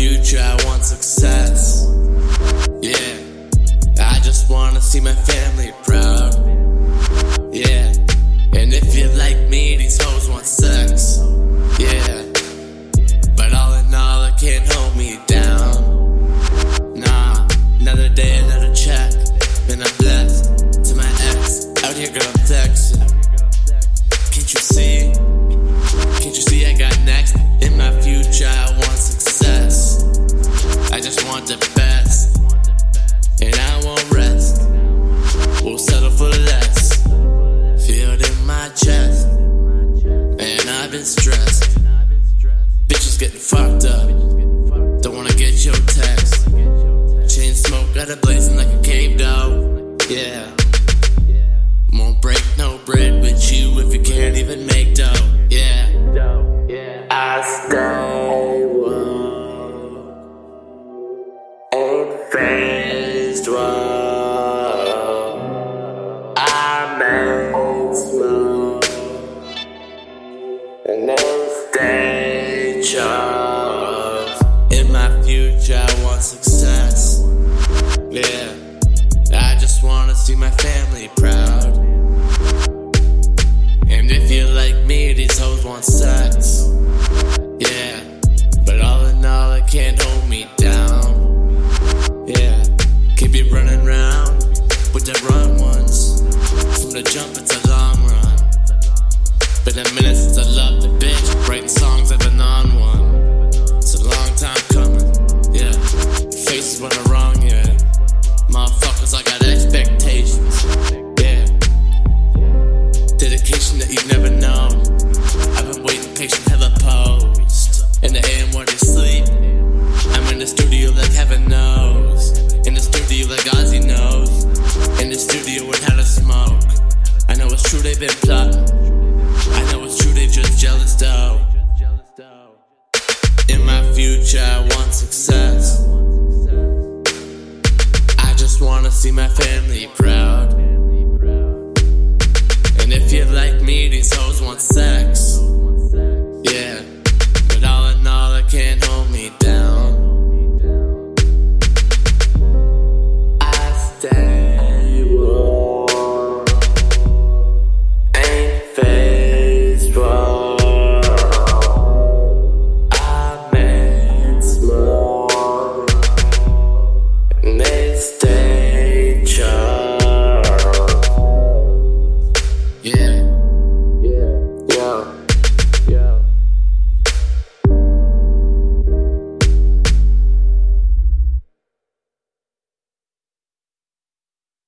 future, I want success. Yeah, I just wanna see my family want the best. And I won't rest. We'll settle for less. Feel it in my chest. And I've been stressed. Bitches getting fucked up. Don't wanna get your text. Chain smoke got it blazing like a cave dog. Yeah. Won't break no bread with you if you can't even make I make smoke. And they. Run ones. From the jump, it's a long run. Been a minute since I loved a bitch. Writing songs, I've been on one. It's a long time coming. Yeah. Faces when I'm wrong, yeah. Motherfuckers, I got expectations. Yeah. Dedication that you've never known. I've been waiting patient, hella post. In the AM where they sleep. I'm in the studio like heaven knows. They've been plotting. I know it's true they just jealous though. In my future, I want success. I just wanna see my family